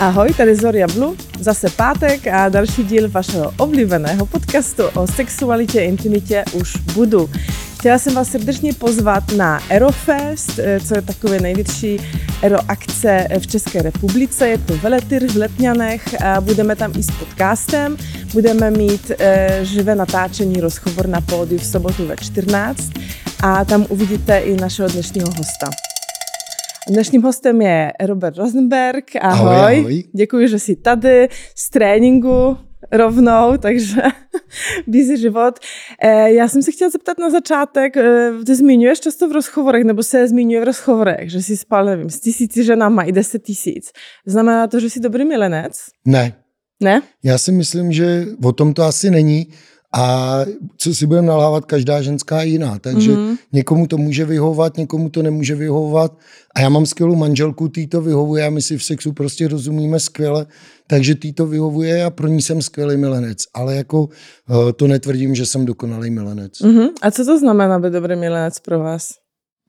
Ahoj, tady Zoria Blu, zase pátek a další díl vašeho oblíbeného podcastu o sexualitě a intimitě už budu. Chtěla jsem vás srdečně pozvat na Aerofest, eh, co je takové největší aeroakce v České republice. Je to veletyr v Letňanech a budeme tam i s podcastem. Budeme mít e, živé natáčení, rozhovor na pódiu v sobotu ve 14 a tam uvidíte i našeho dnešního hosta. Dnešním hostem je Robert Rosenberg. Ahoj. ahoj, ahoj. Děkuji, že jsi tady z tréninku rovnou, takže busy život. Eh, já jsem se chtěla zeptat na začátek, eh, ty zmiňuješ často v rozhovorech, nebo se zmiňuje v rozhovorech, že jsi spal, nevím, s tisíci ženama i deset tisíc. Znamená to, že jsi dobrý milenec? Ne. Ne? Já si myslím, že o tom to asi není. A co si budeme nalávat, každá ženská je jiná. Takže mm. někomu to může vyhovovat, někomu to nemůže vyhovovat. A já mám skvělou manželku, tý to vyhovuje a my si v sexu prostě rozumíme skvěle, takže tý to vyhovuje a pro ní jsem skvělý milenec. Ale jako uh, to netvrdím, že jsem dokonalý milenec. Mm-hmm. A co to znamená být dobrý milenec pro vás?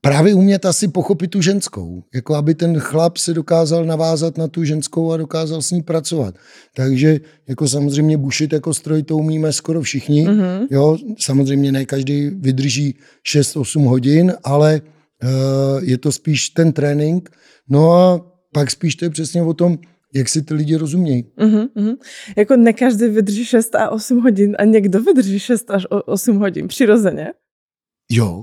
Právě umět asi pochopit tu ženskou. Jako aby ten chlap se dokázal navázat na tu ženskou a dokázal s ní pracovat. Takže jako samozřejmě bušit jako stroj to umíme skoro všichni. Mm-hmm. Jo, samozřejmě ne každý vydrží 6-8 hodin, ale uh, je to spíš ten trénink. No a pak spíš to je přesně o tom, jak si ty lidi rozumějí. Uh-huh, uh-huh. Jako ne každý vydrží 6 a 8 hodin a někdo vydrží 6 až 8 hodin přirozeně. Jo,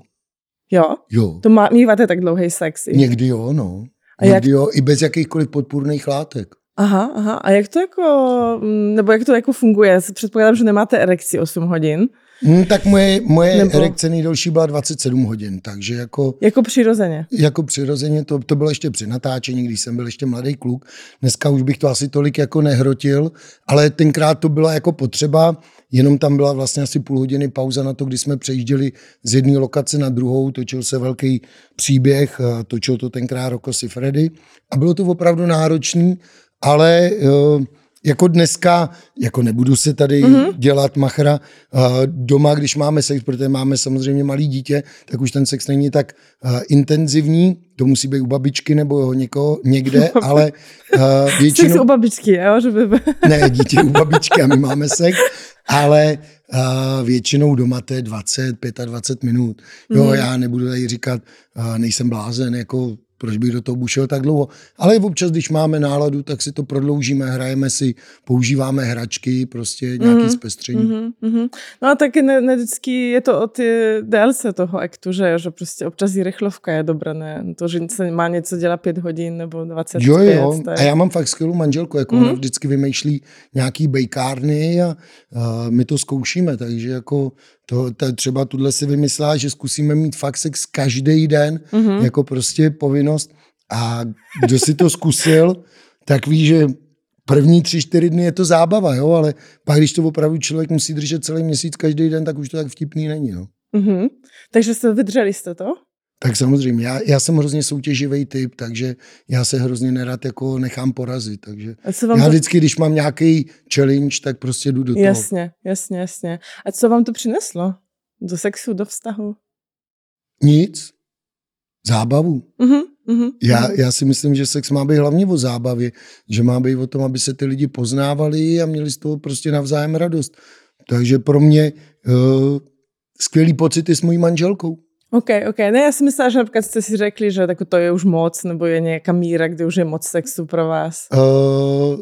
Jo? Jo. To má, míváte tak dlouhý sex? I? Někdy jo, no. A Někdy jak... jo, i bez jakýchkoliv podpůrných látek. Aha, aha. A jak to jako, mm, nebo jak to jako funguje? Předpokládám, že nemáte erekci 8 hodin. Hmm, tak moje, moje Nebo... erekce nejdelší byla 27 hodin, takže jako... Jako přirozeně. Jako přirozeně, to, to bylo ještě při natáčení, když jsem byl ještě mladý kluk. Dneska už bych to asi tolik jako nehrotil, ale tenkrát to byla jako potřeba, jenom tam byla vlastně asi půl hodiny pauza na to, kdy jsme přejížděli z jedné lokace na druhou, točil se velký příběh, točil to tenkrát Roko Freddy a bylo to opravdu náročný, ale... Uh, jako dneska, jako nebudu se tady mm-hmm. dělat machra uh, doma, když máme sex, protože máme samozřejmě malý dítě, tak už ten sex není tak uh, intenzivní, to musí být u babičky nebo někoho někde, ale uh, většinou... Sex u babičky, jo? Že by... ne, dítě u babičky a my máme sex, ale uh, většinou doma to je 20, 25 minut. Jo, mm. já nebudu tady říkat, uh, nejsem blázen, jako proč bych do toho bušel tak dlouho. Ale občas, když máme náladu, tak si to prodloužíme, hrajeme si, používáme hračky, prostě nějaký mm-hmm. zpestření. Mm-hmm. No a taky ne, ne vždycky je to o ty délce toho aktu, že, že prostě občas i rychlovka je dobrá, ne? To, že se má něco dělat pět hodin nebo 20 Jo, jo. A já mám fakt skvělou manželku, jako mm-hmm. ona vždycky vymýšlí nějaký bejkárny a, a my to zkoušíme, takže jako to, to třeba tuhle si vymyslela, že zkusíme mít fakt sex každý den, mm-hmm. jako prostě povinnost. A kdo si to zkusil, tak ví, že první tři, čtyři dny je to zábava, jo, ale pak, když to opravdu člověk musí držet celý měsíc každý den, tak už to tak vtipný není. Jo. Mm-hmm. Takže jste vydrželi jste to? Tak samozřejmě, já, já jsem hrozně soutěživý typ, takže já se hrozně nerad jako nechám porazit, takže já to... vždycky, když mám nějaký challenge, tak prostě jdu do toho. Jasně, jasně, jasně. A co vám to přineslo? Do sexu, do vztahu? Nic. Zábavu. Uh-huh, uh-huh, já, já si myslím, že sex má být hlavně o zábavě, že má být o tom, aby se ty lidi poznávali a měli z toho prostě navzájem radost. Takže pro mě uh, skvělý pocity s mojí manželkou. OK, OK. Ne, já si myslela, že například jste si řekli, že tak to je už moc, nebo je nějaká míra, kde už je moc sexu pro vás. Uh,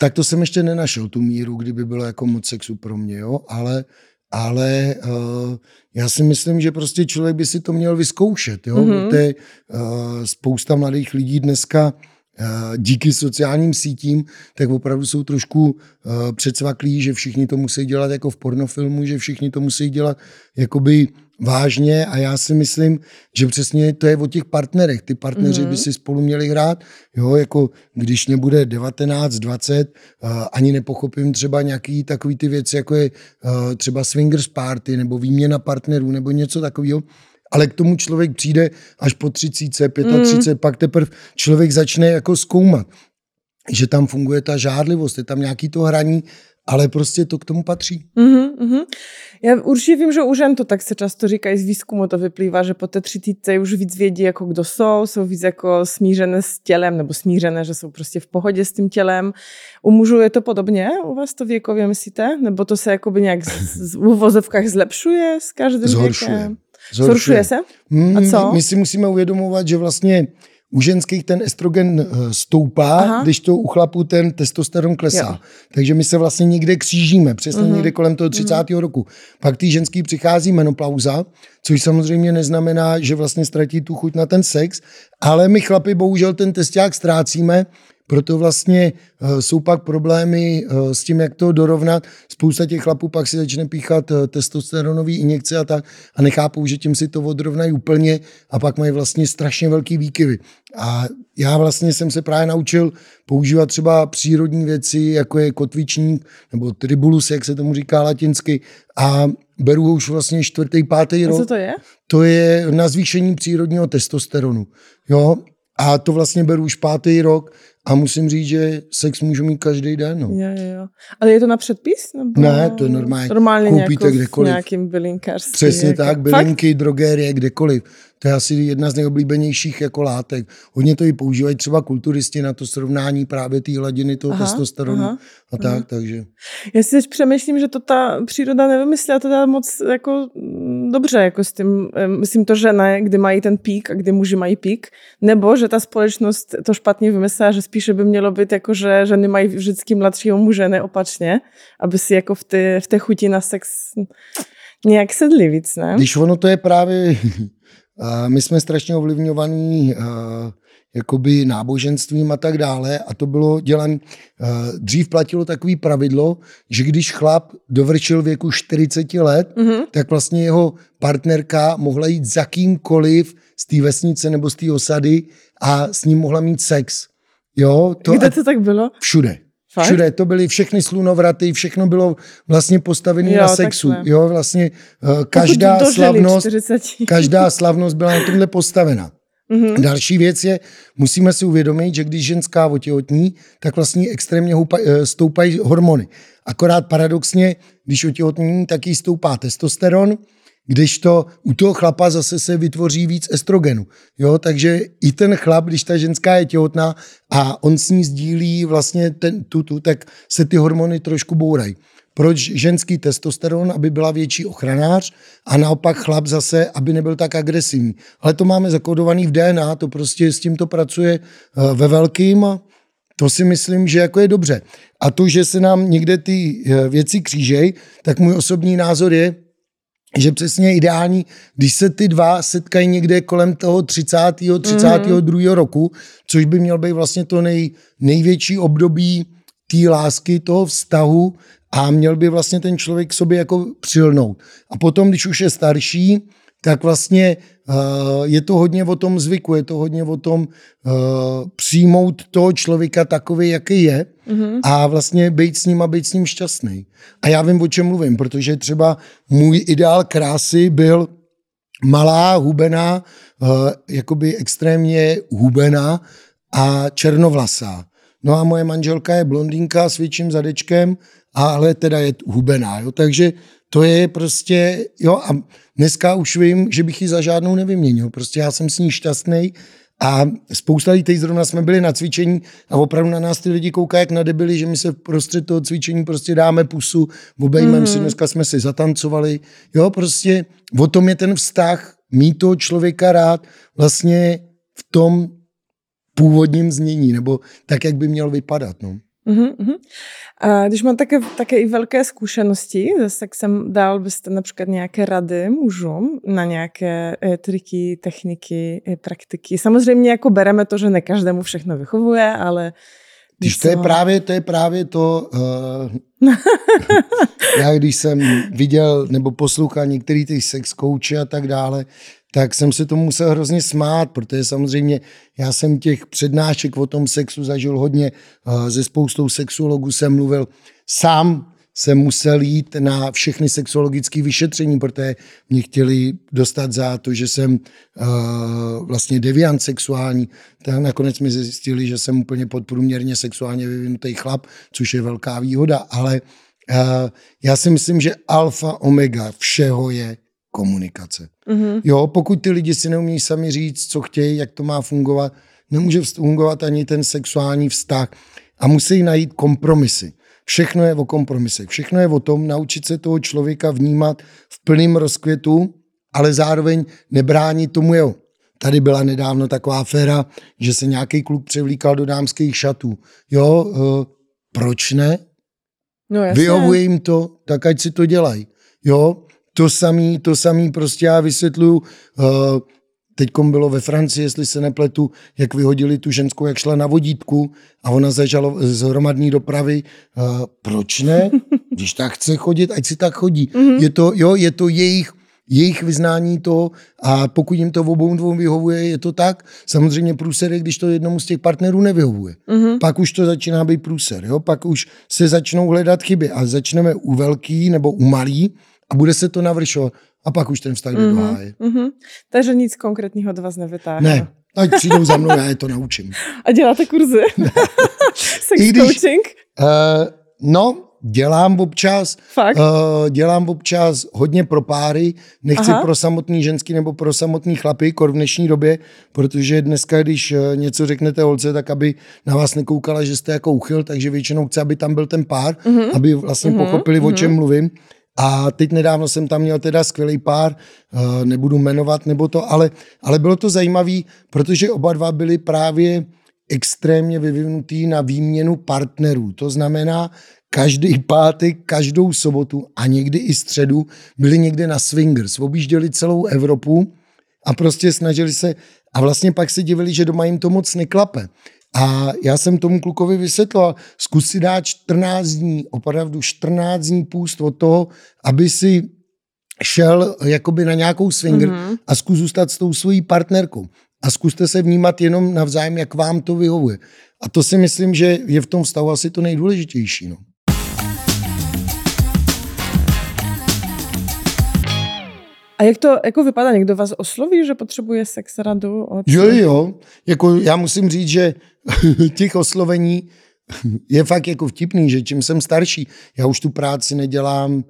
tak to jsem ještě nenašel, tu míru, kdyby bylo jako moc sexu pro mě, jo, ale, ale uh, já si myslím, že prostě člověk by si to měl vyzkoušet, jo. Mm-hmm. To je uh, spousta mladých lidí dneska díky sociálním sítím, tak opravdu jsou trošku předsvaklí, že všichni to musí dělat jako v pornofilmu, že všichni to musí dělat jakoby vážně a já si myslím, že přesně to je o těch partnerech. Ty partneři mm-hmm. by si spolu měli hrát, jo, jako když mě bude 19, 20, uh, ani nepochopím třeba nějaký takový ty věci, jako je uh, třeba swingers party nebo výměna partnerů nebo něco takového, ale k tomu člověk přijde až po 30, 35, mm. pak teprve člověk začne jako zkoumat, že tam funguje ta žádlivost, je tam nějaký to hraní ale prostě to k tomu patří. Mm-hmm, mm-hmm. Já určitě vím, že u žen to tak se často říká, i z výzkumu to vyplývá, že po té třicítce už víc vědí, jako kdo jsou, jsou víc jako smířené s tělem, nebo smířené, že jsou prostě v pohodě s tím tělem. U mužů je to podobně? U vás to věkově myslíte? Nebo to se jakoby nějak z, z, v uvozovkách zlepšuje s každým Zhoršuje. věkem? Zhoršuje. Zhoršuje se? A co? My si musíme uvědomovat, že vlastně u ženských ten estrogen eh, stoupá, Aha. když to u chlapů ten testosteron klesá. Jo. Takže my se vlastně někde křížíme, přesně Mhm. někde kolem toho 30. roku. Pak tý ženský přichází menopauza, což samozřejmě neznamená, že vlastně ztratí tu chuť na ten sex, ale my chlapi bohužel ten testák ztrácíme, proto vlastně eh, jsou pak problémy eh, s tím, jak to dorovnat. Spousta těch chlapů pak si začne píchat eh, testosteronový injekce a tak a nechápou, že tím si to odrovnají úplně a pak mají vlastně strašně velký výkyvy. A já vlastně jsem se právě naučil používat třeba přírodní věci, jako je kotvičník nebo tribulus, jak se tomu říká latinsky, a beru ho už vlastně čtvrtý, pátý rok co to je? to je na zvýšení přírodního testosteronu. Jo? A to vlastně beru už pátý rok a musím říct, že sex můžu mít každý den. No. Jo, jo. Ale je to na předpis? Nebo... Ne, to je normálně. Normálně Koupíte kdekoliv. v nějakým bylinkářství. Přesně jako. tak, Fakt? bylinky, drogérie, kdekoliv. To je asi jedna z nejoblíbenějších jako látek. Hodně to i používají třeba kulturisti na to srovnání právě té hladiny toho Aha, testosteronu aha, a tak, takže. Já si teď přemýšlím, že to ta příroda nevymyslela teda moc jako mm, dobře, jako s tím, myslím to, že ne, kdy mají ten pík a kdy muži mají pík, nebo že ta společnost to špatně vymyslela, že spíše by mělo být jako, že ženy mají vždycky mladšího muže, ne opačně, aby si jako v té, v té chuti na sex nějak sedli víc, ne? Když ono to je právě, my jsme strašně ovlivňovaní a, jakoby náboženstvím a tak dále a to bylo dělané, dřív platilo takový pravidlo, že když chlap dovršil věku 40 let, Mhm. tak vlastně jeho partnerka mohla jít za kýmkoliv z té vesnice nebo z té osady a s ním mohla mít sex. Jo, to Kde to tak bylo? všude. Fakt? Všude, to byly všechny slunovraty, všechno bylo vlastně postavené na sexu. takhle. Jo, vlastně Pokud každá slavnost, 40. každá slavnost byla na tomhle postavena. Mhm. Další věc je, musíme si uvědomit, že když ženská otěhotní, tak vlastně extrémně houpa, eh, stoupají hormony. Akorát paradoxně, když otěhotní, tak jí stoupá testosteron, když to u toho chlapa zase se vytvoří víc estrogenu. Jo, takže i ten chlap, když ta ženská je těhotná a on s ní sdílí vlastně ten, tu, tu, tak se ty hormony trošku bourají. Proč ženský testosteron, aby byla větší ochranář a naopak chlap zase, aby nebyl tak agresivní. Ale to máme zakódovaný v DNA, to prostě s tím to pracuje eh, ve velkým to si myslím, že jako je dobře. A to, že se nám někde ty eh, věci křížej, tak můj osobní názor je, že přesně ideální, když se ty dva setkají někde kolem toho 30. 32. Mm. roku, což by měl být vlastně to nej, největší období té lásky, toho vztahu a měl by vlastně ten člověk k sobě jako přilnout. A potom, když už je starší, tak vlastně uh, je to hodně o tom zvyku, je to hodně o tom uh, přijmout toho člověka takový, jaký je mm-hmm. a vlastně být s ním a být s ním šťastný. A já vím, o čem mluvím, protože třeba můj ideál krásy byl malá, hubená, uh, jakoby extrémně hubená a černovlasá. No a moje manželka je blondýnka s větším zadečkem, ale teda je hubená, jo, takže to je prostě, jo, a dneska už vím, že bych ji za žádnou nevyměnil, prostě já jsem s ní šťastný a spousta lidí, teď zrovna jsme byli na cvičení a opravdu na nás ty lidi koukají jak na že my se prostřed toho cvičení prostě dáme pusu, obejmeme mm-hmm. si, dneska jsme si zatancovali, jo, prostě o tom je ten vztah, mít toho člověka rád vlastně v tom původním znění, nebo tak, jak by měl vypadat, no. Uh-huh. A když mám také, také i velké zkušenosti se sexem, dal byste například nějaké rady mužům na nějaké e, triky, techniky, e, praktiky? Samozřejmě jako bereme to, že ne každému všechno vychovuje, ale Když to je právě to, je právě to uh, já když jsem viděl nebo poslouchal některý ty sex coachy a tak dále, tak jsem se tomu musel hrozně smát, protože samozřejmě já jsem těch přednášek o tom sexu zažil hodně, ze spoustou sexuologů jsem mluvil. Sám jsem musel jít na všechny sexuologické vyšetření, protože mě chtěli dostat za to, že jsem uh, vlastně deviant sexuální. Tak nakonec mi zjistili, že jsem úplně podprůměrně sexuálně vyvinutý chlap, což je velká výhoda, ale Uh, já si myslím, že alfa, omega všeho je komunikace. Mm-hmm. Jo, pokud ty lidi si neumí sami říct, co chtějí, jak to má fungovat, nemůže fungovat ani ten sexuální vztah a musí najít kompromisy. Všechno je o kompromisech. Všechno je o tom naučit se toho člověka vnímat v plném rozkvětu, ale zároveň nebránit tomu jeho. Tady byla nedávno taková aféra, že se nějaký kluk převlíkal do dámských šatů. Jo, uh, proč ne? No jasně. Vyhovuje jim to, tak ať si to dělají. Jo, to samý, to samý prostě já vysvětluju. Uh, Teď bylo ve Francii, jestli se nepletu, jak vyhodili tu ženskou, jak šla na vodítku a ona zažala z hromadní dopravy. Uh, proč ne? Když tak chce chodit, ať si tak chodí. Mm-hmm. Je to, jo, je to jejich jejich vyznání to a pokud jim to v obou dvou vyhovuje, je to tak. Samozřejmě průser je, když to jednomu z těch partnerů nevyhovuje. Mm-hmm. Pak už to začíná být průser. Jo? Pak už se začnou hledat chyby a začneme u velký nebo u malý a bude se to navršovat a pak už ten vztah jde mm-hmm. do háje. Mm-hmm. Takže nic konkrétního od vás nevytáhne. Ne, ať přijdou za mnou, já je to naučím. A děláte kurzy? Sex když, coaching? Uh, no, dělám občas, Fakt? Uh, dělám občas hodně pro páry, nechci Aha. pro samotný ženský nebo pro samotný chlapy, kor v dnešní době, protože dneska, když uh, něco řeknete holce, tak aby na vás nekoukala, že jste jako uchyl, takže většinou chci, aby tam byl ten pár, uh-huh. aby vlastně uh-huh. pochopili, uh-huh. o čem mluvím. A teď nedávno jsem tam měl teda skvělý pár, uh, nebudu jmenovat nebo to, ale, ale bylo to zajímavé, protože oba dva byli právě extrémně vyvinutý na výměnu partnerů. To znamená, každý pátek, každou sobotu a někdy i středu byli někde na swingers. Objížděli celou Evropu a prostě snažili se a vlastně pak se divili, že doma jim to moc neklape. A já jsem tomu klukovi vysvětlil, zkus si dát 14 dní, opravdu 14 dní půst od toho, aby si šel jakoby na nějakou swinger mm-hmm. a zkus zůstat s tou svojí partnerkou. A zkuste se vnímat jenom navzájem, jak vám to vyhovuje. A to si myslím, že je v tom vztahu asi to nejdůležitější. No. A jak to jako vypadá? Někdo vás osloví, že potřebuje sex radu? Od... Jo, jo. Jako já musím říct, že těch oslovení je fakt jako vtipný, že čím jsem starší, já už tu práci nedělám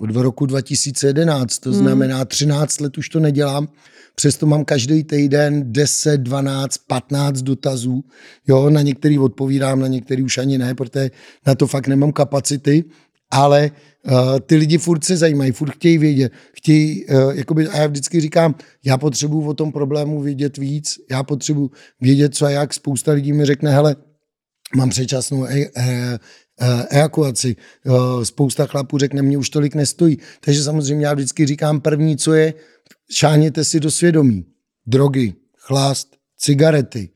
od roku 2011, to hmm. znamená 13 let už to nedělám, přesto mám každý týden 10, 12, 15 dotazů, jo, na některý odpovídám, na některý už ani ne, protože na to fakt nemám kapacity, ale uh, ty lidi furt se zajímají, furt chtějí vědět, chtějí, uh, jakoby, a já vždycky říkám, já potřebuju o tom problému vědět víc, já potřebuju vědět, co a jak, spousta lidí mi řekne, hele, mám předčasnou e- e- e- ejakulaci, uh, spousta chlapů řekne, mě už tolik nestojí, takže samozřejmě já vždycky říkám, první, co je, šáněte si do svědomí, drogy, chlast, cigarety,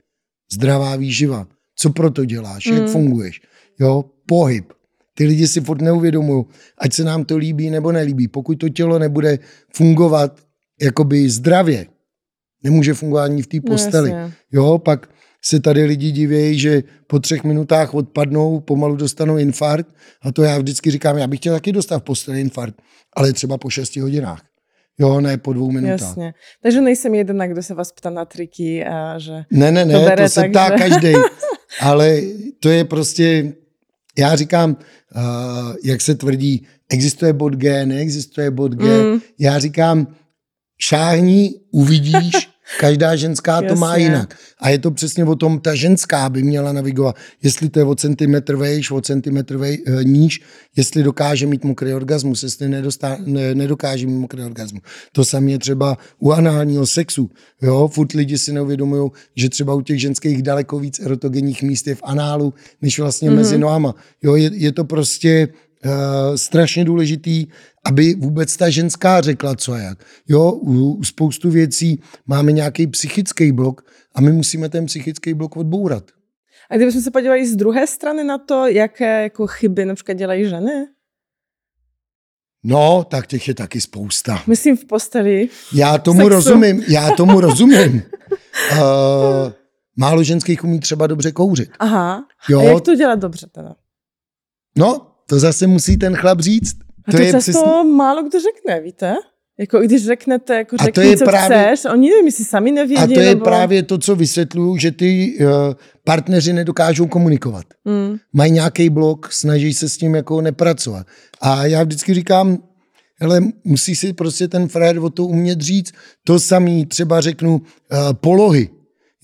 zdravá výživa, co proto děláš, mm. jak funguješ, jo, pohyb, ty lidi si furt neuvědomují, ať se nám to líbí nebo nelíbí. Pokud to tělo nebude fungovat jakoby zdravě, nemůže fungovat ani v té no, posteli. No, jo, pak se tady lidi divějí, že po třech minutách odpadnou, pomalu dostanou infarkt. A to já vždycky říkám, já bych chtěl taky dostat v posteli infarkt, ale třeba po šesti hodinách. Jo, ne po dvou minutách. Jasně. Takže nejsem jedna, kdo se vás ptá na triky a že Ne, ne, ne, to, bere, to se ptá že... každý. Ale to je prostě, já říkám, uh, jak se tvrdí, existuje bod G, neexistuje bod G. Mm. Já říkám, šáhni, uvidíš, Každá ženská to má jinak. A je to přesně o tom, ta ženská by měla navigovat, jestli to je o centimetr vejš, o centimetr vej, e, níž, jestli dokáže mít mokrý orgasmus, jestli nedostá, ne, nedokáže mít mokrý orgasmus. To samé je třeba u análního sexu. Jo, furt lidi si neuvědomují, že třeba u těch ženských daleko víc erotogenních míst je v análu, než vlastně mm-hmm. mezi nohama. Jo, je, je to prostě strašně důležitý, aby vůbec ta ženská řekla co a jak. Jo, u, u spoustu věcí máme nějaký psychický blok a my musíme ten psychický blok odbourat. A kdybychom se podívali z druhé strany na to, jaké jako chyby například dělají ženy? No, tak těch je taky spousta. Myslím v posteli. Já tomu sexu. rozumím, já tomu rozumím. Uh, málo ženských umí třeba dobře kouřit. Aha. Jo. A jak to dělat dobře teda? No, to zase musí ten chlap říct. A to, to je často přesně... málo kdo řekne, víte? Jako když řeknete, jako řekni, co právě, chceš, oni nevím, jestli sami nevědí. A to je nebo... právě to, co vysvětluju, že ty uh, partneři nedokážou komunikovat. Mm. Mají nějaký blok, snaží se s tím jako nepracovat. A já vždycky říkám, hele, musí si prostě ten frajer o to umět říct. To samý třeba řeknu uh, polohy.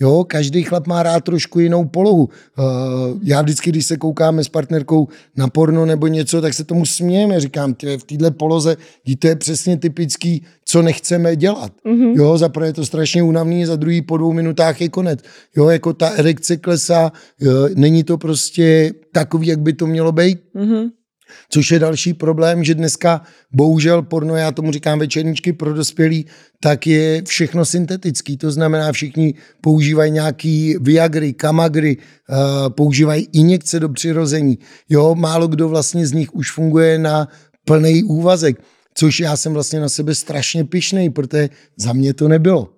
Jo, každý chlap má rád trošku jinou polohu. Uh, já vždycky, když se koukáme s partnerkou na porno nebo něco, tak se tomu smějeme. Říkám, tě, v této poloze, to je přesně typický, co nechceme dělat. Mm-hmm. Jo, za prvé je to strašně únavný, za druhý po dvou minutách je konec. Jo, jako ta erekce klesá, jo, není to prostě takový, jak by to mělo být. Mm-hmm. Což je další problém, že dneska bohužel porno, já tomu říkám večerníčky pro dospělí, tak je všechno syntetický. To znamená, všichni používají nějaký Viagry, Kamagry, uh, používají injekce do přirození. Jo, málo kdo vlastně z nich už funguje na plný úvazek, což já jsem vlastně na sebe strašně pišnej, protože za mě to nebylo.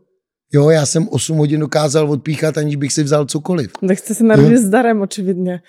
Jo, já jsem 8 hodin dokázal odpíchat, aniž bych si vzal cokoliv. Tak jste se narodil s darem, očividně.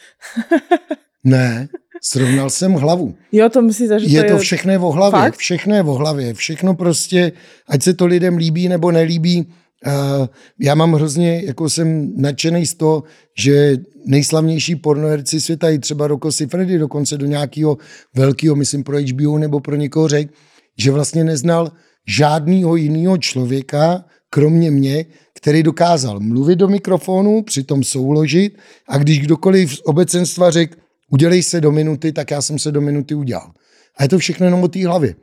ne, Srovnal jsem hlavu. Jo, to myslíte, že je to je... to všechno o hlavě, Fakt? všechno je o hlavě, všechno prostě, ať se to lidem líbí nebo nelíbí, Uh, já mám hrozně, jako jsem nadšený z toho, že nejslavnější pornoherci světa, i třeba Rocco Freddy, dokonce do nějakého velkého, myslím pro HBO nebo pro někoho řek, že vlastně neznal žádného jiného člověka, kromě mě, který dokázal mluvit do mikrofonu, přitom souložit a když kdokoliv z obecenstva řekl, udělej se do minuty, tak já jsem se do minuty udělal. A je to všechno jenom o té hlavě.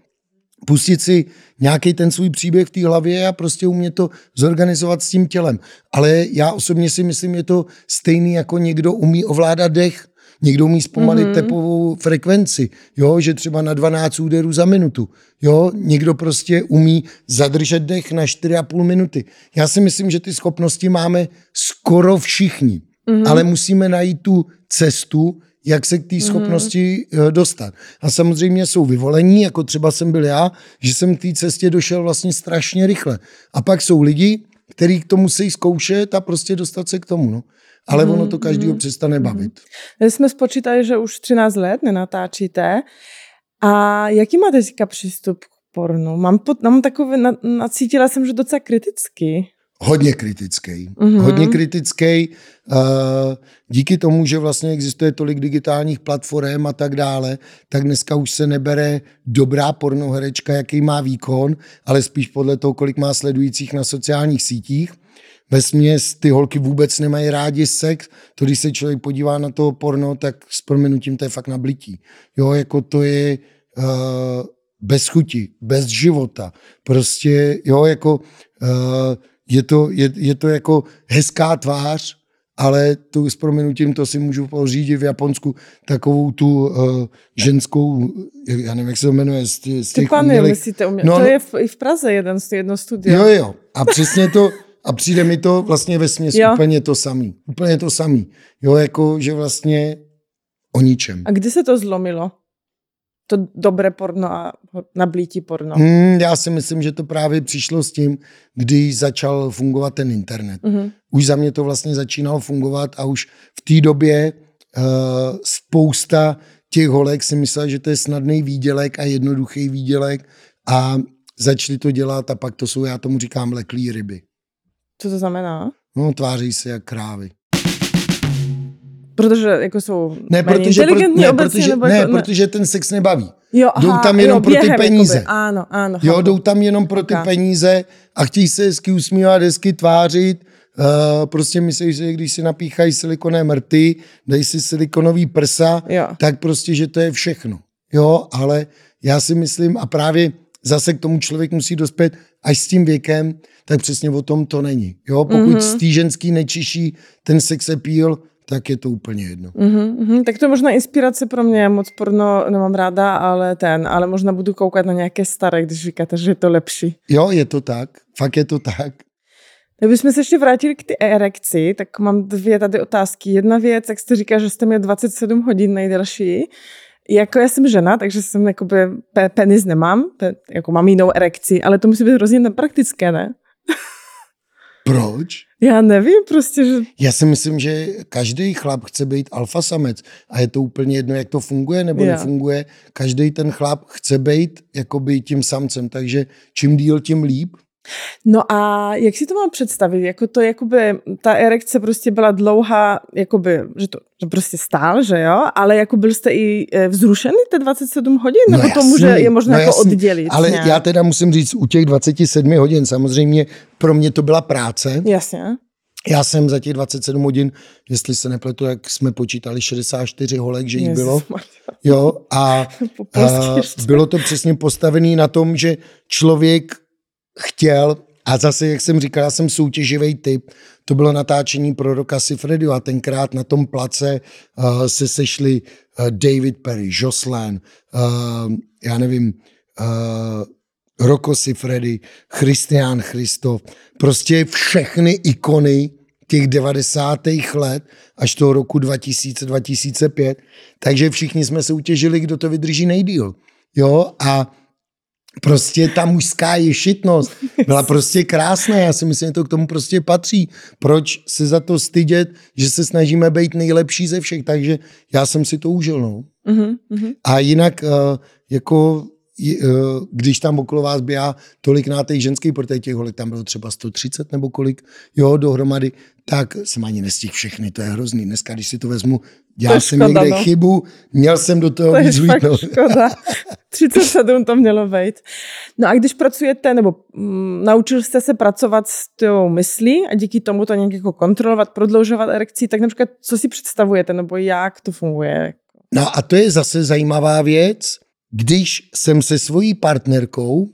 Pustit si nějaký ten svůj příběh v té hlavě a prostě umět to zorganizovat s tím tělem. Ale já osobně si myslím, je to stejný, jako někdo umí ovládat dech, Někdo umí zpomalit mm-hmm. tepovou frekvenci, jo, že třeba na 12 úderů za minutu. Jo, někdo prostě umí zadržet dech na 4,5 minuty. Já si myslím, že ty schopnosti máme skoro všichni, mm-hmm. ale musíme najít tu cestu, jak se k té mhm. schopnosti mm. dostat. A samozřejmě jsou vyvolení, jako třeba jsem byl já, že jsem k té cestě došel vlastně strašně rychle. A pak jsou lidi, kteří to musí zkoušet a prostě dostat se k tomu. No. Ale ono to každýho mm. přestane bavit. My jsme spočítali, že už 13 let nenatáčíte. A jaký máte teďka přístup k pornu? Mám, pod, mám takové, nacítila jsem, že docela kritický hodně kritický. Mm-hmm. Hodně kritický. Uh, díky tomu, že vlastně existuje tolik digitálních platform a tak dále, tak dneska už se nebere dobrá pornoherečka, jaký má výkon, ale spíš podle toho, kolik má sledujících na sociálních sítích. Ve směs ty holky vůbec nemají rádi sex. To, když se člověk podívá na to porno, tak s proměnutím to je fakt nablití. Jo, jako to je uh, bez chuti, bez života. Prostě, jo, jako uh, je to, je, je to jako hezká tvář, ale tu s proměnutím to si můžu pořídit v Japonsku takovou tu uh, ženskou, já nevím, jak se to jmenuje, z, z těch Ty umělých... myslíte, umě... no, to no, je v, i v Praze jeden, jedno studio. Jo, jo, a přesně to, a přijde mi to vlastně ve směs úplně to samý. Úplně to samý. Jo, jako, že vlastně o ničem. A kdy se to zlomilo? To dobré porno a nablítí porno? Hmm, já si myslím, že to právě přišlo s tím, když začal fungovat ten internet. Mm-hmm. Už za mě to vlastně začínalo fungovat a už v té době uh, spousta těch holek si myslela, že to je snadný výdělek a jednoduchý výdělek a začali to dělat a pak to jsou, já tomu říkám, leklý ryby. Co to znamená? No, tváří se jak krávy. Protože jako jsou ne, protože, pro, ne, obecně, protože, nebo ne, jako, ne, protože ten sex nebaví. Jo, aha, jdou tam jenom jo, pro ty peníze. Jakoby. Ano, ano. Jo, chápu. jdou tam jenom pro ty okay. peníze a chtějí se hezky usmívat, hezky tvářit. Uh, prostě myslí, že když si napíchají silikoné mrty, dají si silikonový prsa, jo. tak prostě, že to je všechno. Jo, ale já si myslím, a právě zase k tomu člověk musí dospět až s tím věkem, tak přesně o tom to není. Jo, pokud mm-hmm. z té ženský nečiší ten sex appeal, tak je to úplně jedno. Mm-hmm, tak to je možná inspirace pro mě, moc porno nemám ráda, ale ten, ale možná budu koukat na nějaké staré, když říkáte, že je to lepší. Jo, je to tak, fakt je to tak. Kdybychom se ještě vrátili k té erekci, tak mám dvě tady otázky. Jedna věc, jak jste říkal, že jste měl 27 hodin nejdelší, jako já jsem žena, takže jsem jakoby penis nemám, jako mám jinou erekci, ale to musí být hrozně nepraktické, ne? Proč? Já nevím prostě, že... Já si myslím, že každý chlap chce být alfa samec a je to úplně jedno, jak to funguje nebo Já. nefunguje. Každý ten chlap chce být jakoby tím samcem, takže čím díl, tím líp. No a jak si to mám představit? Jako to, jakoby, ta erekce prostě byla dlouhá, jakoby, že to že prostě stál, že jo? Ale jako byl jste i e, vzrušený ty 27 hodin? No Nebo to jasný, může, je možné no jako jasný. oddělit? Ale nějak? já teda musím říct, u těch 27 hodin samozřejmě pro mě to byla práce. Jasně. Já jsem za těch 27 hodin, jestli se nepletu, jak jsme počítali 64 holek, že jich bylo. Ježišmarja. Jo, a, a bylo to přesně postavené na tom, že člověk chtěl, a zase, jak jsem říkal, já jsem soutěživý typ, to bylo natáčení pro Roka Sifredio a tenkrát na tom place uh, se sešli uh, David Perry, Jocelyn, uh, já nevím, uh, Roko Sifredi, Christian Christoph, prostě všechny ikony těch 90. let až toho roku 2000-2005. Takže všichni jsme soutěžili, kdo to vydrží nejdíl. Jo, a prostě ta mužská ješitnost byla prostě krásná. Já si myslím, že to k tomu prostě patří. Proč se za to stydět, že se snažíme být nejlepší ze všech? Takže já jsem si to užil. No. Mhm, mhm. A jinak, eh, jako když tam okolo vás běhá tolik na těch ženských, protože těch holek tam bylo třeba 130 nebo kolik, jo, dohromady, tak jsem ani nestihl všechny, to je hrozný. Dneska, když si to vezmu, dělal je jsem škoda, někde no. chybu, měl jsem do toho To je víc fakt vlítnout. škoda. 37 to mělo být. No a když pracujete, nebo mm, naučil jste se pracovat s tou myslí a díky tomu to nějak jako kontrolovat, prodloužovat erekci, tak například co si představujete, nebo jak to funguje? No a to je zase zajímavá věc, když jsem se svojí partnerkou,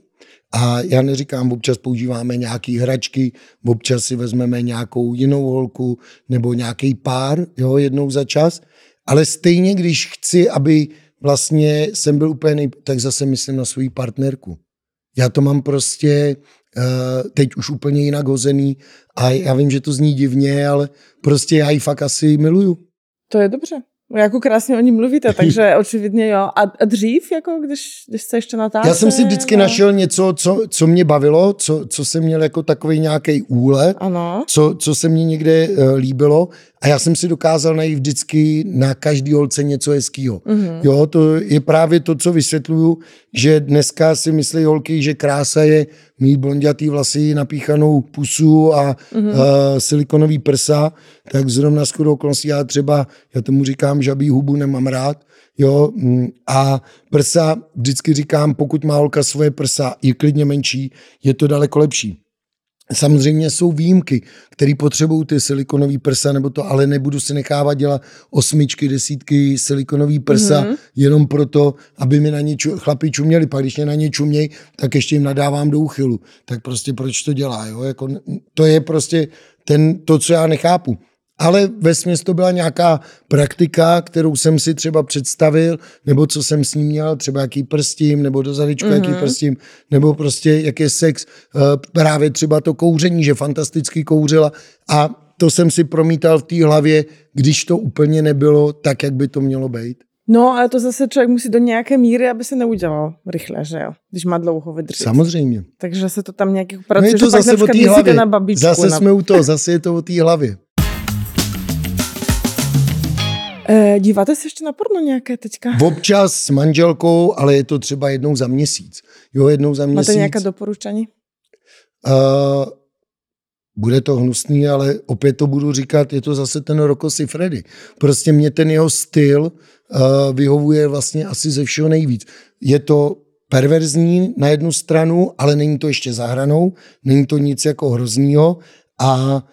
a já neříkám, občas používáme nějaké hračky, občas si vezmeme nějakou jinou holku nebo nějaký pár, jo, jednou za čas, ale stejně, když chci, aby vlastně jsem byl úplně nej... tak zase myslím na svoji partnerku. Já to mám prostě uh, teď už úplně jinak hozený a já vím, že to zní divně, ale prostě já ji fakt asi miluju. To je dobře. Jako krásně o ní mluvíte, takže očividně jo. A, a dřív, jako když, když jste ještě natáčeli? Já jsem si vždycky no. našel něco, co, co mě bavilo, co, co jsem měl jako takový nějaký úlet, Ano. co, co se mně někde uh, líbilo a já jsem si dokázal najít vždycky na každý holce něco hezkýho. Mm-hmm. Jo, to je právě to, co vysvětluju, že dneska si myslí holky, že krása je mít blondětý vlasy, napíchanou pusu a mm-hmm. uh, silikonový prsa, tak zrovna s chodou okolností já třeba, já tomu říkám, žabí hubu nemám rád, jo, mm, a prsa, vždycky říkám, pokud má holka svoje prsa, je klidně menší, je to daleko lepší. Samozřejmě jsou výjimky, které potřebují ty silikonové prsa, nebo to, ale nebudu si nechávat dělat osmičky, desítky silikonový prsa, mm-hmm. jenom proto, aby mi na ně ču, chlapi čuměli. Pak když mě na ně čumějí, tak ještě jim nadávám do úchylu. Tak prostě proč to dělá? Jo? Jako, to je prostě ten, to, co já nechápu. Ale ve to byla nějaká praktika, kterou jsem si třeba představil, nebo co jsem s ním měl, třeba jaký prstím, nebo do zadečku mm-hmm. jaký prstím, nebo prostě jak je sex, eh, právě třeba to kouření, že fantasticky kouřila a to jsem si promítal v té hlavě, když to úplně nebylo tak, jak by to mělo být. No, ale to zase člověk musí do nějaké míry, aby se neudělal rychle, že jo? Když má dlouho vydržet. Samozřejmě. Takže se to tam nějak jako No pracuje, je to zase o té hlavě. na babičku. Zase na... jsme u toho, zase je to o té hlavě. E, díváte se ještě na porno nějaké teďka? Občas s manželkou, ale je to třeba jednou za měsíc. Jo, jednou za měsíc. Máte nějaké doporučení? Uh, bude to hnusný, ale opět to budu říkat, je to zase ten Rocco Siffredi. Prostě mě ten jeho styl uh, vyhovuje vlastně asi ze všeho nejvíc. Je to perverzní na jednu stranu, ale není to ještě za hranou, není to nic jako hroznýho a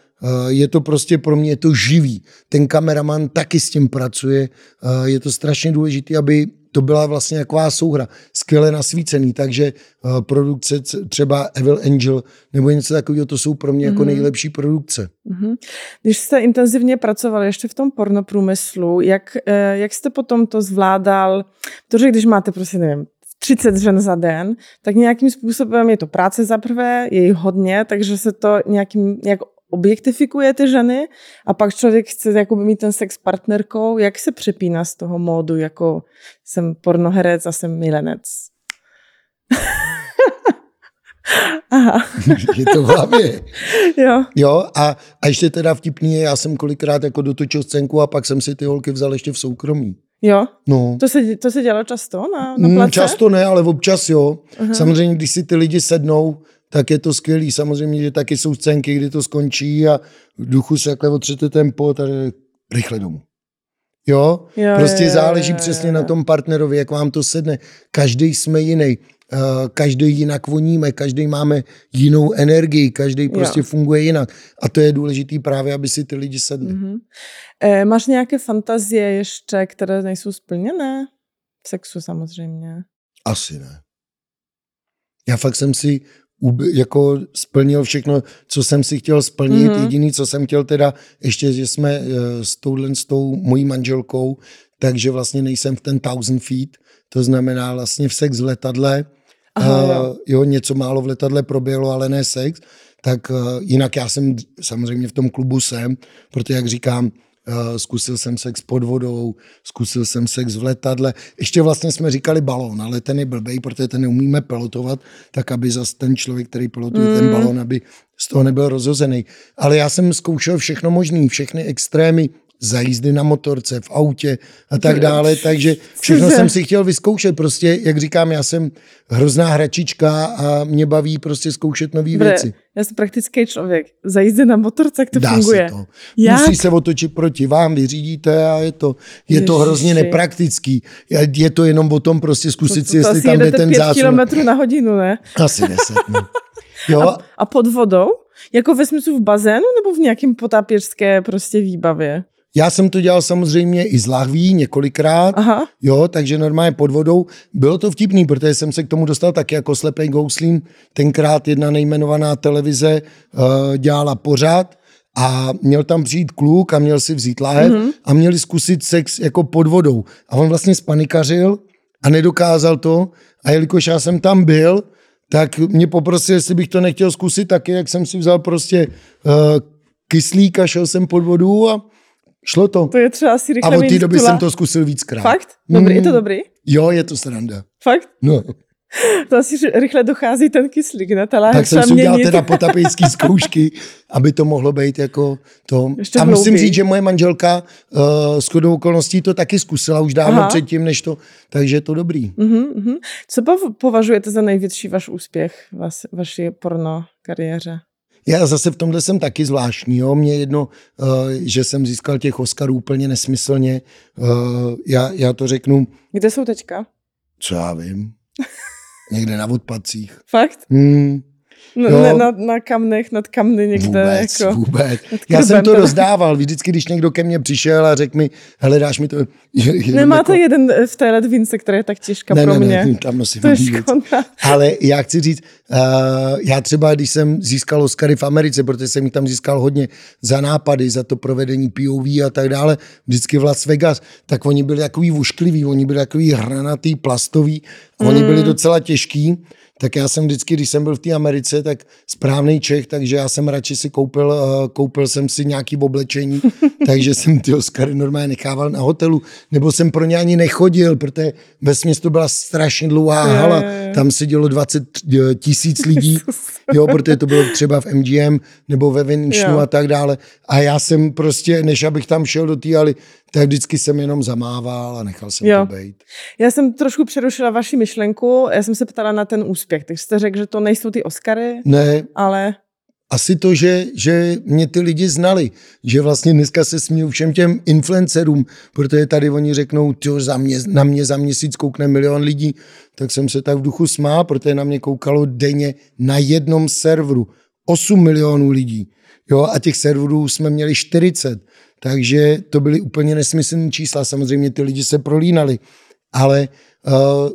je to prostě pro mě je to živý. Ten kameraman taky s tím pracuje. Uh, je to strašně důležité, aby to byla vlastně taková souhra, skvěle nasvícený, takže uh, produkce třeba Evil Angel nebo něco takového, to jsou pro mě jako nejlepší produkce. Mhm. Když jste intenzivně pracovali ještě v tom pornoprůmyslu, jak, eh, jak jste potom to zvládal? Protože když máte prostě, nevím, 30 žen za den, tak nějakým způsobem je to práce za prvé, je jich hodně, takže se to nějakým, nějak objektifikuje ty ženy a pak člověk chce jakoby mít ten sex s partnerkou. Jak se přepíná z toho módu, jako jsem pornoherec a jsem milenec? Aha, je to v hlavě. jo. Jo, a, a ještě teda vtipný je, já jsem kolikrát jako dotočil scénku a pak jsem si ty holky vzal ještě v soukromí. Jo, No. to se, to se dělo často na, na Mm, place? Často ne, ale občas jo. Aha. Samozřejmě, když si ty lidi sednou, tak je to skvělý. Samozřejmě, že taky jsou scénky, kdy to skončí a v duchu se takhle otřete tempo, tady rychle domů. Jo? Jo, prostě jo, jo, záleží jo, přesně jo. na tom partnerovi, jak vám to sedne. Každý jsme jiný. Uh, každý jinak voníme, každý máme jinou energii, každý prostě funguje jinak. A to je důležitý právě, aby si ty lidi sedli. Mhm. E, máš nějaké fantazie ještě, které nejsou splněné? V sexu samozřejmě. Asi ne. Já fakt jsem si jako splnil všechno, co jsem si chtěl splnit. Mhm. Mm-hmm. Jediný, co jsem chtěl teda, ještě, že jsme eh, s touhle, s tou mojí manželkou, takže vlastně nejsem v ten thousand feet, to znamená vlastně v sex v letadle. Aha, Eh, jo. jo, něco málo v letadle proběhlo, ale ne sex. Tak eh, jinak já jsem samozřejmě v tom klubu jsem, protože jak říkám, Uh, zkusil jsem sex pod vodou, zkusil jsem sex v letadle. Ještě vlastně jsme říkali balón, ale ten je blbej, protože ten neumíme pilotovat, tak aby zas ten člověk, který pilotuje mm. ten balón, aby z toho nebyl rozhozený. Ale já jsem zkoušel všechno možné, všechny extrémy, zajízdy na motorce, v autě a tak dále, takže všechno jsem si chtěl vyzkoušet. Prostě, jak říkám, já jsem hrozná hračička a mě baví prostě zkoušet nové věci. já jsem praktický člověk. Za jízdy na motorce, jak to Dá funguje? se to. Jak? Musí se otočit proti vám, vyřídíte a je to, je to hrozně nepraktický. Je- to jenom o tom prostě zkusit si, to jestli asi tam jde ten zásun. kilometrů na hodinu, ne? Asi deset. No. Jo, A, a pod vodou? Jako ve smyslu v bazénu nebo v nějakém potápěčské prostě výbavě? Já jsem to dělal samozřejmě i z lahví několikrát, Aha. jo, takže normálně pod vodou. Bylo to vtipný, protože jsem se k tomu dostal taky jako slepej gouslím. Tenkrát jedna nejmenovaná televize uh, dělala pořád a měl tam přijít kluk a měl si vzít lahev mm-hmm. a měli zkusit sex jako pod vodou. A on vlastně spanikařil a nedokázal to a jelikož já jsem tam byl, tak mě poprosil, jestli bych to nechtěl zkusit taky, jak jsem si vzal prostě uh, kyslík a šel jsem pod vodu a šlo to. To je třeba asi A rychle od té doby jsem to zkusil víckrát. Fakt? Dobrý, je to Mm. dobrý? Jo, je to sranda. Fakt? No, To asi rychle dochází ten kyslík, ne? Ta láhev tak jsem si udělal měnit. teda potapejský zkoušky, aby to mohlo být jako to. Ještě a musím hlouběji. říct, že moje manželka uh, s chodou okolností to taky zkusila už dávno Aha. předtím, než to, takže je to dobrý. Mhm, mhm. Co pov- považujete za největší váš úspěch vas, vaší porno kariéře? Já zase v tomhle jsem taky zvláštní. Jo. Mě jedno, uh, že jsem získal těch Oscarů úplně nesmyslně. Uh, já, já to řeknu, Kde jsou teďka? co já vím, někde na odpadcích. Fakt? Hmm. Na, Jo. na, na, na kamnech, nad kamny někde. Vůbec, jako. vůbec. Já jsem to teda. rozdával. Vždycky, když někdo ke mně přišel a řekl mi, hele, dáš mi to... Jenom Nemáte jako, jeden v té ledvince, která je tak těžká ne, pro ne, mě. ne, tam nosím to je škoda. Ale já chci říct, uh, já třeba, když jsem získal Oscary v Americe, protože jsem jich tam získal hodně za nápady, za to provedení POV a tak dále, vždycky v Las Vegas, tak oni byli takový voškliví, oni byli takový hranatý, plastový, a oni byli Mm. docela těžký, tak já jsem vždycky, když jsem byl v té Americe, tak správný Čech, takže já jsem radši si koupil, uh, koupil jsem si nějaký oblečení, takže jsem ty Oscary normálně nechával na hotelu, nebo jsem pro ně ani nechodil, protože ve to byla strašně dlouhá hala, tam sedělo 20 tisíc lidí, jo, protože to bylo třeba v MGM nebo ve Jo. a tak dále. A já jsem prostě, než abych tam šel do té haly, tak vždycky jsem jenom zamával a nechal jsem Jo. to být. Já jsem trošku přerušila vaši myšlenku, já jsem se ptala na ten úspěch, takže jste řekl, že to nejsou ty Oscary, Ne, ale asi to, že, že mě ty lidi znali, že vlastně dneska se směju všem těm influencerům, protože tady oni řeknou, tyjo, za mě, na mě za měsíc koukne milion lidí, tak jsem se tak v duchu smál, protože na mě koukalo denně na jednom serveru 8 milionů lidí. Jo, a těch serverů jsme měli 40, takže to byly úplně nesmyslné čísla. Samozřejmě ty lidi se prolínali, ale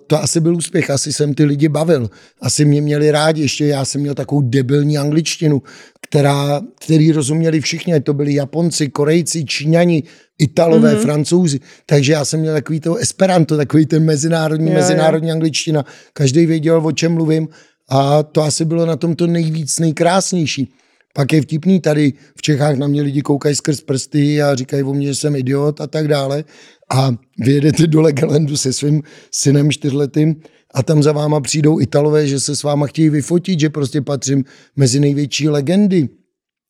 to asi byl úspěch, asi jsem ty lidi bavil, asi mě měli rádi, ještě já jsem měl takovou debilní angličtinu, která, který rozuměli všichni, to byli Japonci, Korejci, Číňani, Italové, mm-hmm. Francouzi, takže já jsem měl takový to Esperanto, takový ten mezinárodní, Jo, jo, jo. mezinárodní angličtina, každý věděl, o čem mluvím a to asi bylo na tom to nejvíc, nejkrásnější. Pak je vtipný tady v Čechách na mě lidi koukají skrz prsty a říkají o mě, že jsem idiot a tak dále. A vy jedete do Legolandu se svým synem čtyřletým a tam za váma přijdou Italové, že se s váma chtějí vyfotit, že prostě patřím mezi největší legendy.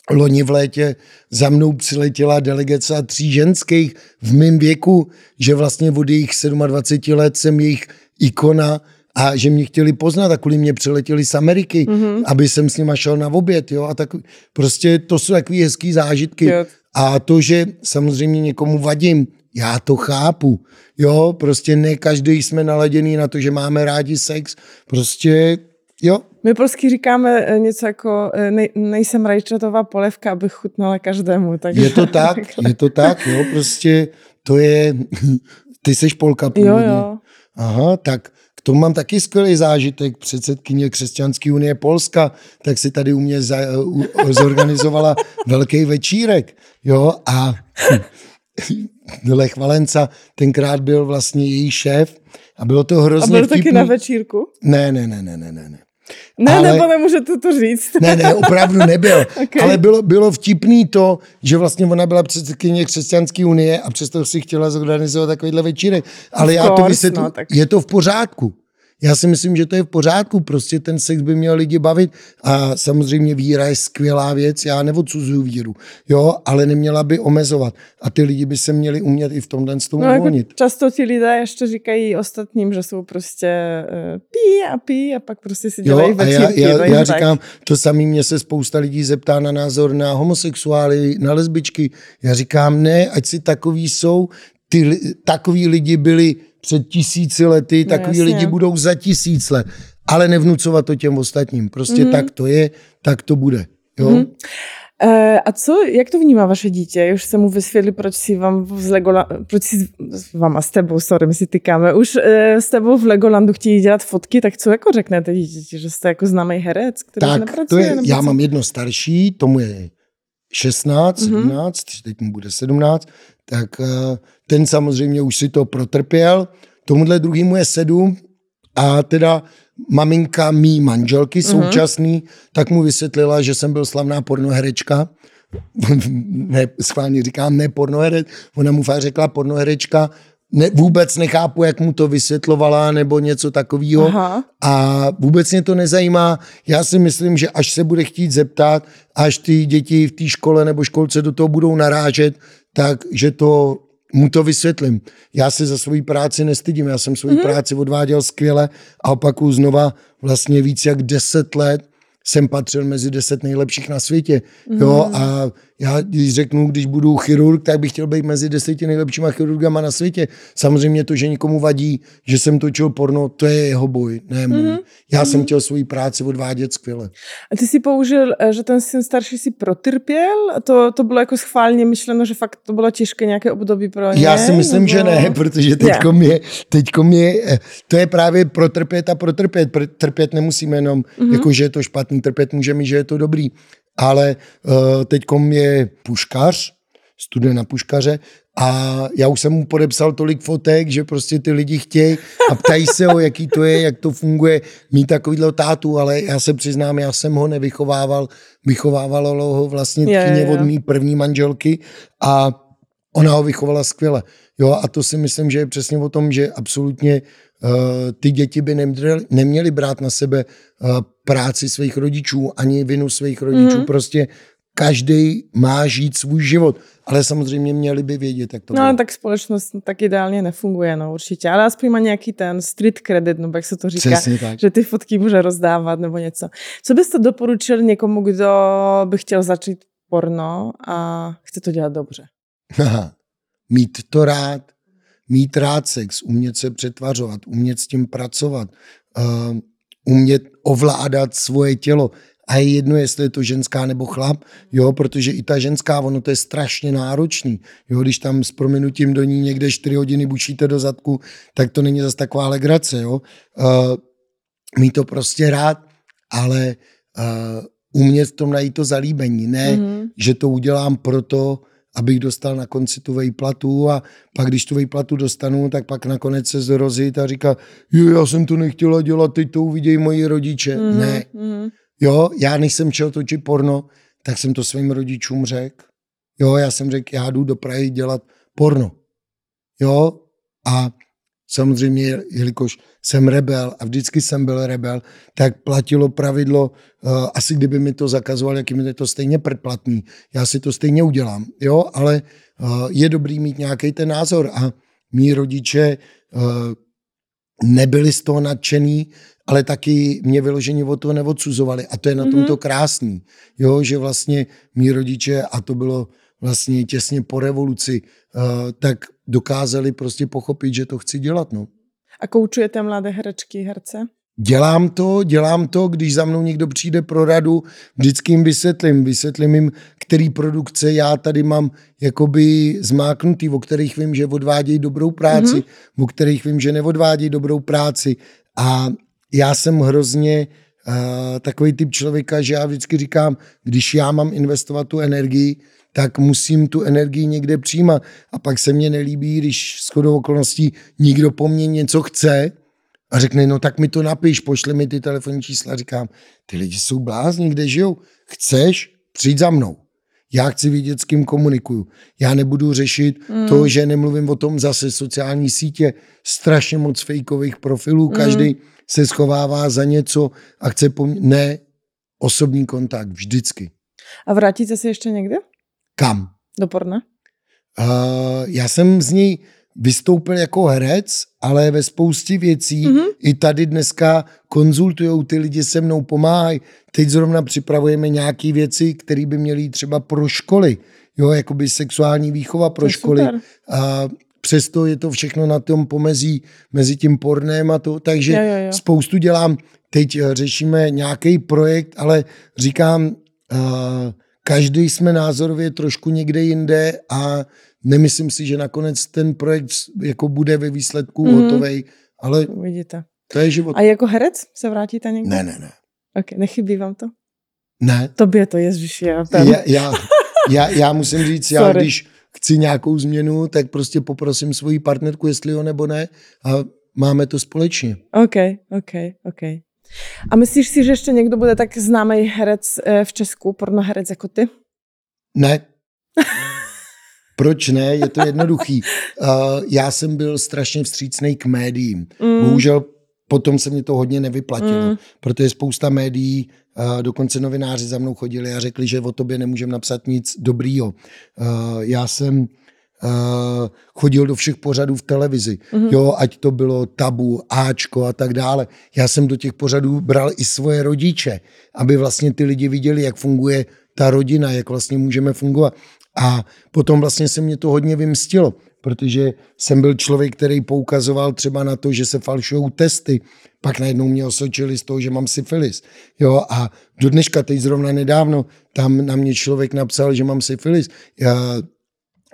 Loni v létě za mnou přiletěla delegace tří ženských v mém věku, že vlastně od jejich 27 let jsem jejich ikona a že mě chtěli poznat a kvůli mě přiletěli z Ameriky, mm-hmm. aby jsem s nima šel na oběd, jo, a tak prostě to jsou takový hezký zážitky. Jo. A to, že samozřejmě někomu vadím, já to chápu, jo, prostě ne každý jsme naladěný na to, že máme rádi sex, prostě jo. My polsky říkáme eh, něco jako eh, nej, nejsem rajčatová polevka, abych chutnala každému. Tak... Je to tak, je to tak, jo, prostě to je, ty seš Polka původně. Jo, jo. Aha, tak k tomu mám taky skvělý zážitek. Předsedkyně Křesťanské unie Polska, tak si tady u mě za, u, zorganizovala velký večírek. Jo, a Lech Valenca tenkrát byl vlastně její šéf a bylo to hrozně A byl taky na večírku? Ne, ne, ne, ne, ne, ne. Ne, ale, nebo nemůžete to říct. Ne, ne, opravdu nebyl. okay. Ale bylo, bylo vtipný to, že vlastně ona byla předsedkyně Křesťanské unie a přesto si chtěla zorganizovat takovýhle večírek. Ale já to vysvětlu, no, tak... je to v pořádku. Já si myslím, že to je v pořádku, prostě ten sex by měl lidi bavit. A samozřejmě víra je skvělá věc, já neodsuzuju víru, jo, ale neměla by omezovat. A ty lidi by se měli umět i v tomhle s tomu no, jako často ti lidé ještě říkají ostatním, že jsou prostě uh, pí a pí a pak prostě si dělají jo, a já, já, já říkám, to samý mě se spousta lidí zeptá na názor na homosexuály, na lesbičky. Já říkám, ne, ať si takový jsou, ty takový lidi byli před tisíci lety, no, takový jasně. lidi budou za tisíc let. Ale nevnucovat to těm ostatním. Prostě mm. tak to je, tak to bude. Jo? Mm. a co, jak to vnímá vaše dítě? Už jsem mu vysvětlil, proč si vám z Legola, proč si s váma, s tebou, sorry, my si tykáme, už e, s tebou v Legolandu chtějí dělat fotky, tak co jako řeknete dítěti, že jste jako známý herec, který tak, nepracuje? To je, já co? mám jedno starší, tomu je 16, mm-hmm. 17, teď mu bude 17, tak eh, ten samozřejmě už si to protrpěl. Tomuhle druhýmu je 7 a teda maminka mý manželky mm-hmm. současný, tak mu vysvětlila, že jsem byl slavná pornoherečka. ne, schválně říkám, ne pornoherec, ona mu fakt řekla pornoherečka, ne, vůbec nechápu, jak mu to vysvětlovala nebo něco takového a vůbec mě to nezajímá. Já si myslím, že až se bude chtít zeptat, až ty děti v té škole nebo školce do toho budou narážet, tak že to mu to vysvětlím. Já se za svoji práci nestydím, já jsem svoji mm-hmm. práci odváděl skvěle a opakuju znova vlastně víc jak deset let jsem patřil mezi deset nejlepších na světě. Mm. Jo, a já když řeknu, když budu chirurg, tak bych chtěl být mezi deseti nejlepšíma chirurgama na světě. Samozřejmě to, že nikomu vadí, že jsem točil porno, to je jeho boj, ne můj. Mm. Já mm. jsem chtěl svoji práci odvádět skvěle. A ty si použil, eh, že ten syn starší si protrpěl? To, to bylo jako schválně myšleno, že fakt to bylo těžké nějaké období pro ně? Já si myslím, nebo... že ne, protože teďko mě, teďko mě, eh, to je právě protrpět a protrpět. Trpět nemusíme jenom, mm. jako že je to špatný, trpět můžeme, že je to dobrý ale uh, teď je puškař, student na puškaře a já už jsem mu podepsal tolik fotek, že prostě ty lidi chtějí a ptají se ho, jaký to je, jak to funguje, mít takovýhle tátu, ale já se přiznám, já jsem ho nevychovával, vychovávalo ho vlastně tkyně od mý první manželky a ona ho vychovala skvěle. Jo, a to si myslím, že je přesně o tom, že absolutně ty děti by neměly, neměly brát na sebe uh, práci svých rodičů, ani vinu svých rodičů. Mm-hmm. Prostě každý má žít svůj život. Ale samozřejmě měli by vědět, jak to No, tak společnost tak ideálně nefunguje, no určitě. Ale aspoň má nějaký ten street credit, no jak se to říká, že ty fotky může rozdávat nebo něco. Co byste doporučil někomu, kdo by chtěl začít porno a chce to dělat dobře? Aha. Mít to rád, mít rád sex, umět se přetvařovat, umět s tím pracovat, uh, umět ovládat svoje tělo. A je jedno, jestli je to ženská nebo chlap, jo, protože i ta ženská, ono to je strašně náročný. Jo, když tam s prominutím do ní někde 4 hodiny bučíte do zadku, tak to není zase taková legrace, jo. Uh, mít to prostě rád, ale uh, umět v tom najít to zalíbení. Ne, mm-hmm. že to udělám proto, abych dostal na konci tu vejplatu a pak, když tu vejplatu dostanu, tak pak nakonec se zrozit a říká, jo, já jsem to nechtěla dělat, teď to uvidějí moji rodiče. Mm, ne. Mm. Jo, já než jsem chtěl točit porno, tak jsem to svým rodičům řekl. Jo, já jsem řekl, já jdu do Prahy dělat porno. Jo, a samozřejmě, jelikož jsem rebel a vždycky jsem byl rebel, tak platilo pravidlo, uh, asi kdyby mi to zakazoval, jak mi je to stejně předplatný, já si to stejně udělám, jo, ale uh, je dobrý mít nějaký ten názor a mý rodiče uh, nebyli z toho nadšený, ale taky mě vyloženě od toho neodsuzovali. A to je na tom to krásný. Jo, že vlastně mý rodiče, a to bylo vlastně těsně po revoluci, uh, tak dokázali prostě pochopit, že to chci dělat. No. A koučujete mladé herečky, herce? Dělám to, dělám to, když za mnou někdo přijde pro radu, vždycky jim vysvětlím, vysvětlím jim, který produkce já tady mám jakoby zmáknutý, o kterých vím, že odvádějí dobrou práci, mm-hmm. o kterých vím, že neodvádějí dobrou práci. A já jsem hrozně uh, takový typ člověka, že já vždycky říkám, když já mám investovat tu energii, tak musím tu energii někde přijímat. A pak se mně nelíbí, když s chodou okolností nikdo po mně něco chce a řekne, no tak mi to napiš, pošli mi ty telefonní čísla. Říkám, ty lidi jsou blázni, kde žijou? Chceš? Přijď za mnou. Já chci vidět, s kým komunikuju. Já nebudu řešit mm. to, že nemluvím o tom zase sociální sítě, strašně moc fejkových profilů, mm. každý se schovává za něco a chce po mně. Ne, osobní kontakt, vždycky. A vrátíte se ještě někde? Kam? Do porna? Uh, já jsem z ní vystoupil jako herec, ale ve spoustě věcí mm-hmm. i tady dneska konzultují ty lidi se mnou, pomáhají. Teď zrovna připravujeme nějaké věci, které by měly třeba pro školy, jo, jakoby sexuální výchova pro školy. Super. A přesto je to všechno na tom pomezí mezi tím pornem a to, takže jo, jo, jo. spoustu dělám. Teď eh, řešíme nějaký projekt, ale říkám, uh, každý jsme názorově trošku někde jinde a nemyslím si, že nakonec ten projekt jako bude ve výsledku mm. hotový, ale Vidíte. to je život. A jako herec se vrátíte někde? Ne, ne, ne. Ok, nechybí vám to? Ne. Tobě to, ježiš, já, já, já, já, já musím říct, já když chci nějakou změnu, tak prostě poprosím svoji partnerku, jestli jo nebo ne a máme to společně. OK, OK, OK. A myslíš si, že ještě někdo bude tak známý herec eh, v Česku, pornoherec jako ty? Ne. Proč ne? Je to jednoduchý. Uh, já jsem byl strašně vstřícný k médiím. Mm. Bohužel potom se mi to hodně nevyplatilo, mm. protože spousta médií, uh, dokonce novináři za mnou chodili a řekli, že o tobě nemůžeme napsat nic dobrýho. Uh, já jsem chodil do všech pořadů v televizi, mm-hmm. jo, ať to bylo tabu, Ačko a tak dále. Já jsem do těch pořadů bral i svoje rodiče, aby vlastně ty lidi viděli, jak funguje ta rodina, jak vlastně můžeme fungovat. A potom vlastně se mě to hodně vymstilo, protože jsem byl člověk, který poukazoval třeba na to, že se falšují testy, pak najednou mě osočili z toho, že mám syfilis. Jo, a do dneška, teď zrovna nedávno, tam na mě člověk napsal, že mám syfilis. Já,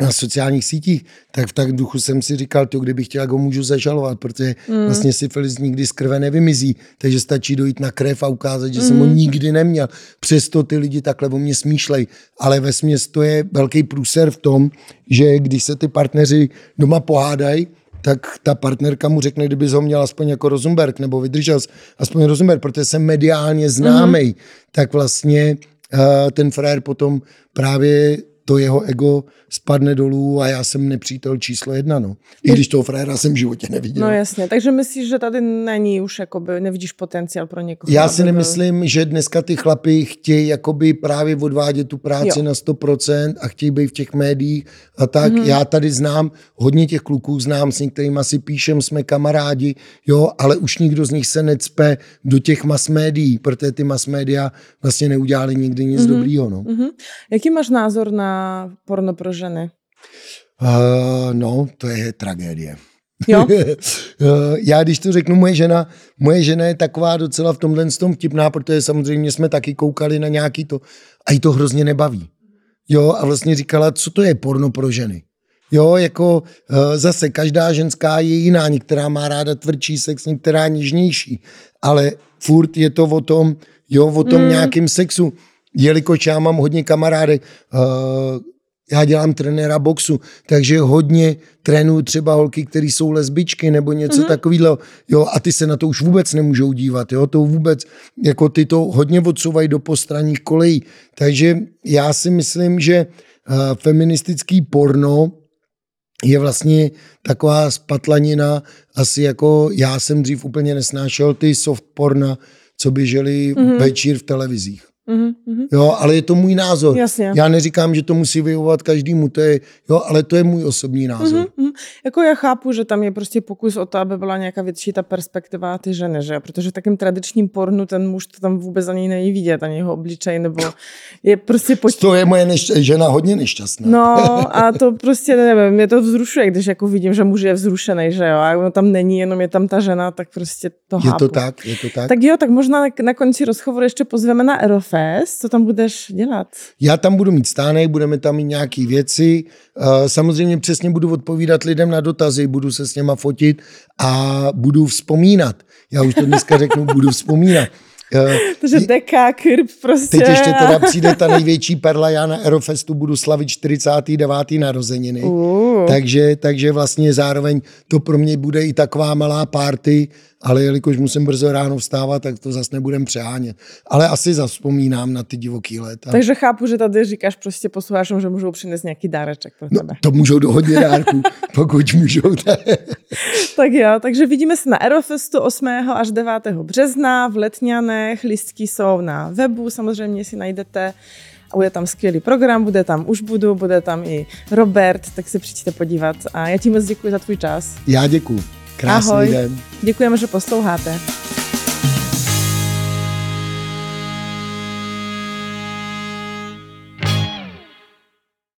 na sociálních sítích, tak v tak duchu jsem si říkal, to kdybych chtěl, jak ho můžu zažalovat, protože mm. vlastně syfilis nikdy z krve nevymizí, takže stačí dojít na krev a ukázat, že mm. jsem ho hmm. nikdy neměl. Přesto ty lidi takhle o mě smýšlej, ale ve směs to je velký průser v tom, že když se ty partneři doma pohádají, tak ta partnerka mu řekne, kdyby ho měl aspoň jako Rosenberg, nebo vydržel aspoň Rosenberg, protože jsem mediálně známý, mm. tak vlastně uh, ten frér potom právě to jeho ego spadne dolů a já jsem nepřítel číslo jedna, no. I když toho fréra jsem v životě neviděl. No jasně, takže myslíš, že tady není už, jakoby, nevidíš potenciál pro někoho? Já si nemyslím, byl... že dneska ty chlapy chtějí jakoby právě odvádět tu práci jo. na 100% a chtějí být v těch médiích a tak. Mm-hmm. Já tady znám, hodně těch kluků znám, s některými si píšem, jsme kamarádi, jo, ale už nikdo z nich se necpe do těch mass médií, protože ty mass média vlastně neudělali nikdy nic mm-hmm. dobrýho, no. Mm-hmm. Jaký máš názor na porno pro ženy? Uh, no, to je tragédie. Jo? Já když to řeknu, moje žena, moje žena je taková docela v tomhle tom vtipná, protože samozřejmě jsme taky koukali na nějaký to a jí to hrozně nebaví. Jo, a vlastně říkala, co to je porno pro ženy. Jo, jako uh, zase každá ženská je jiná, některá má ráda tvrdší sex, některá nižnější, ale furt je to o tom, jo, o tom mm. nějakým sexu jelikož já mám hodně kamarádek, uh, já dělám trenéra boxu, takže hodně trénuju třeba holky, které jsou lesbičky nebo něco mm-hmm. takového, jo, a ty se na to už vůbec nemůžou dívat, jo, to vůbec, jako ty to hodně odsouvají do postranních kolejí, takže já si myslím, že uh, feministický porno je vlastně taková spatlanina, asi jako já jsem dřív úplně nesnášel ty soft porna, co běžely mm-hmm. večír v televizích. Mm-hmm. Jo, ale je to můj názor. Jasně. Já neříkám, že to musí vyhovovat každému, to je, jo, ale to je můj osobní názor. Mm-hmm. Jako já chápu, že tam je prostě pokus o to, aby byla nějaká větší ta perspektiva ty ženy, že? Protože v takým tradičním pornu ten muž to tam vůbec ani není vidět, ani jeho obličej, nebo je prostě... Poč... To je moje nešť- žena hodně nešťastná. No a to prostě nevím, mě to vzrušuje, když jako vidím, že muž je vzrušený, že jo, a ono tam není, jenom je tam ta žena, tak prostě to Je to tak, je to tak. Tak jo, tak možná na, na konci rozhovoru ještě pozveme na Aerofest, co tam budeš dělat? Já tam budu mít stánek, budeme tam mít nějaké věci, uh, samozřejmě přesně budu odpovídat lidem na dotazy, budu se s něma fotit a budu vzpomínat. Já už to dneska řeknu, budu vzpomínat. Uh, Takže deka, krb prostě. Teď ještě teda přijde ta největší perla, já na Aerofestu budu slavit 49. narozeniny. Uh. Takže, takže vlastně zároveň to pro mě bude i taková malá party, ale jelikož musím brzo ráno vstávat, tak to zase nebudem přehánět. Ale asi zavzpomínám na ty divoký léta. Takže chápu, že tady říkáš prostě posluchačům, že můžou přinést nějaký dáreček pro no, tebe. to můžou do hodně dárků, pokud můžou. tak jo, takže vidíme se na Aerofestu 8. až 9. března v Letňanech. Listky jsou na webu, samozřejmě si najdete a bude tam skvělý program, bude tam už budu, bude tam i Robert, tak se přijďte podívat. A já ti moc děkuji za tvůj čas. Já děkuji. Krásný Ahoj. den. Děkujeme, že posloucháte.